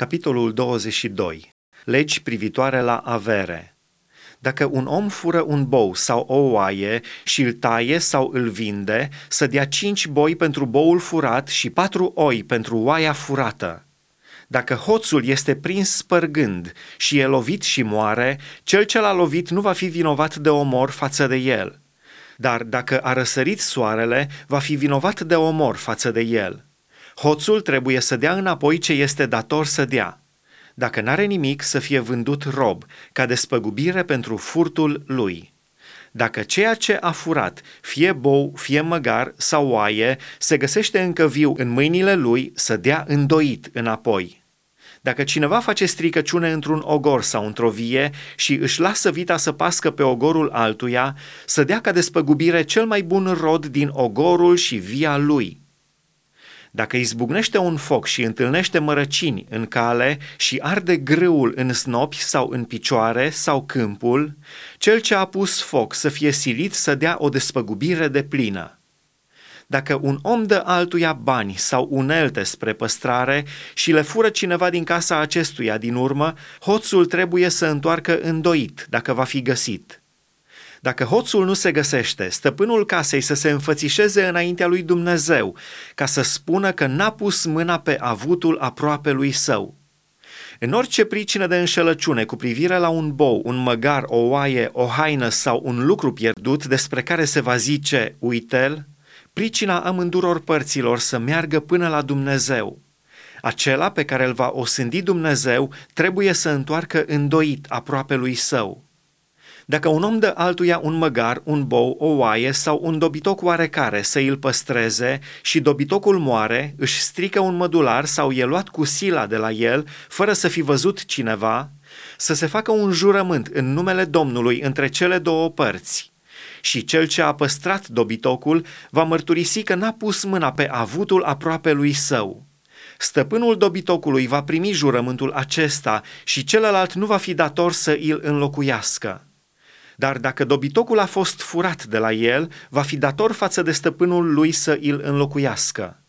Capitolul 22. Legi privitoare la avere. Dacă un om fură un bou sau o oaie și îl taie sau îl vinde, să dea cinci boi pentru boul furat și patru oi pentru oaia furată. Dacă hoțul este prins spărgând și e lovit și moare, cel ce l-a lovit nu va fi vinovat de omor față de el. Dar dacă a răsărit soarele, va fi vinovat de omor față de el. Hoțul trebuie să dea înapoi ce este dator să dea. Dacă n-are nimic, să fie vândut rob, ca despăgubire pentru furtul lui. Dacă ceea ce a furat, fie bou, fie măgar sau oaie, se găsește încă viu în mâinile lui, să dea îndoit înapoi. Dacă cineva face stricăciune într-un ogor sau într-o vie și își lasă vita să pască pe ogorul altuia, să dea ca despăgubire cel mai bun rod din ogorul și via lui – dacă izbucnește un foc și întâlnește mărăcini în cale și arde grâul în snopi sau în picioare sau câmpul, cel ce a pus foc să fie silit să dea o despăgubire de plină. Dacă un om dă altuia bani sau unelte spre păstrare și le fură cineva din casa acestuia din urmă, hoțul trebuie să întoarcă îndoit dacă va fi găsit – dacă hoțul nu se găsește, stăpânul casei să se înfățișeze înaintea lui Dumnezeu, ca să spună că n-a pus mâna pe avutul aproape lui său. În orice pricină de înșelăciune cu privire la un bou, un măgar, o oaie, o haină sau un lucru pierdut despre care se va zice, uite-l, pricina amânduror părților să meargă până la Dumnezeu. Acela pe care îl va osândi Dumnezeu trebuie să întoarcă îndoit aproape lui său. Dacă un om dă altuia un măgar, un bou, o oaie sau un dobitoc oarecare să îl păstreze și dobitocul moare, își strică un mădular sau e luat cu sila de la el, fără să fi văzut cineva, să se facă un jurământ în numele Domnului între cele două părți. Și cel ce a păstrat dobitocul va mărturisi că n-a pus mâna pe avutul aproape lui său. Stăpânul dobitocului va primi jurământul acesta și celălalt nu va fi dator să îl înlocuiască. Dar dacă dobitocul a fost furat de la el, va fi dator față de stăpânul lui să îl înlocuiască.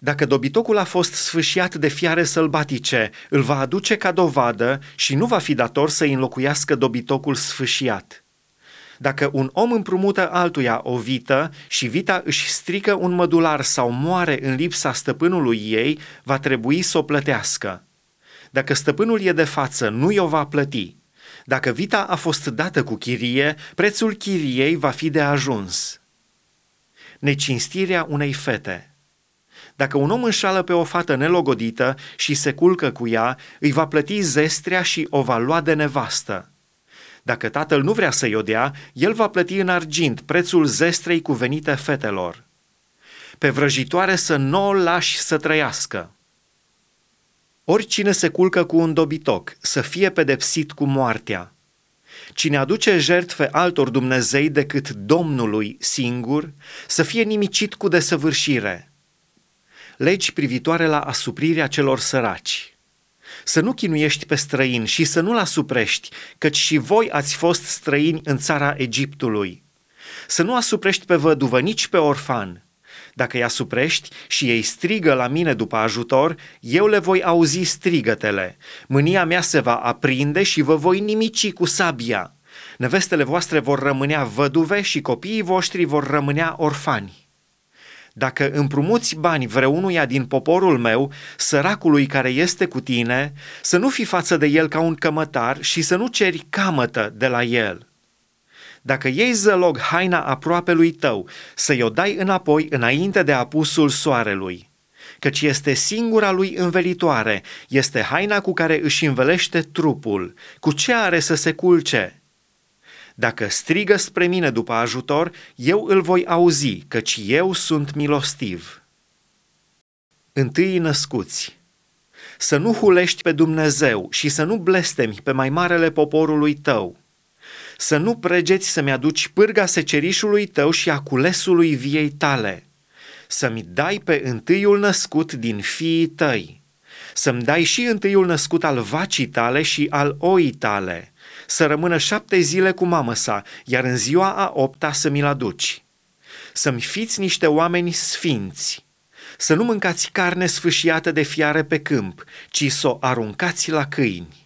Dacă dobitocul a fost sfâșiat de fiare sălbatice, îl va aduce ca dovadă și nu va fi dator să înlocuiască dobitocul sfâșiat. Dacă un om împrumută altuia o vită și vita își strică un mădular sau moare în lipsa stăpânului ei, va trebui să o plătească. Dacă stăpânul e de față, nu i-o va plăti, dacă vita a fost dată cu chirie, prețul chiriei va fi de ajuns. Necinstirea unei fete. Dacă un om înșală pe o fată nelogodită și se culcă cu ea, îi va plăti zestrea și o va lua de nevastă. Dacă tatăl nu vrea să-i o dea, el va plăti în argint prețul zestrei cuvenite fetelor. Pe vrăjitoare să nu o lași să trăiască. Oricine se culcă cu un dobitoc să fie pedepsit cu moartea. Cine aduce jertfe altor Dumnezei decât Domnului singur, să fie nimicit cu desăvârșire. Legi privitoare la asuprirea celor săraci. Să nu chinuiești pe străin și să nu-l asuprești, căci și voi ați fost străini în țara Egiptului. Să nu asuprești pe văduvă, nici pe orfan, dacă îi asuprești și ei strigă la mine după ajutor, eu le voi auzi strigătele. Mânia mea se va aprinde și vă voi nimici cu sabia. Nevestele voastre vor rămânea văduve și copiii voștri vor rămânea orfani. Dacă împrumuți bani vreunuia din poporul meu, săracului care este cu tine, să nu fi față de el ca un cămătar și să nu ceri camătă de la el – dacă iei zălog haina aproape lui tău, să-i o dai înapoi înainte de apusul soarelui, căci este singura lui învelitoare, este haina cu care își învelește trupul, cu ce are să se culce? Dacă strigă spre mine după ajutor, eu îl voi auzi, căci eu sunt milostiv. Întâi născuți Să nu hulești pe Dumnezeu și să nu blestemi pe mai marele poporului tău, să nu pregeți să-mi aduci pârga secerișului tău și a culesului viei tale, să-mi dai pe întâiul născut din fiii tăi, să-mi dai și întâiul născut al vacii tale și al oii tale, să rămână șapte zile cu mamă sa, iar în ziua a opta să mi-l aduci. Să-mi fiți niște oameni sfinți, Să nu mâncați carne sfâșiată de fiare pe câmp, ci să o aruncați la câini.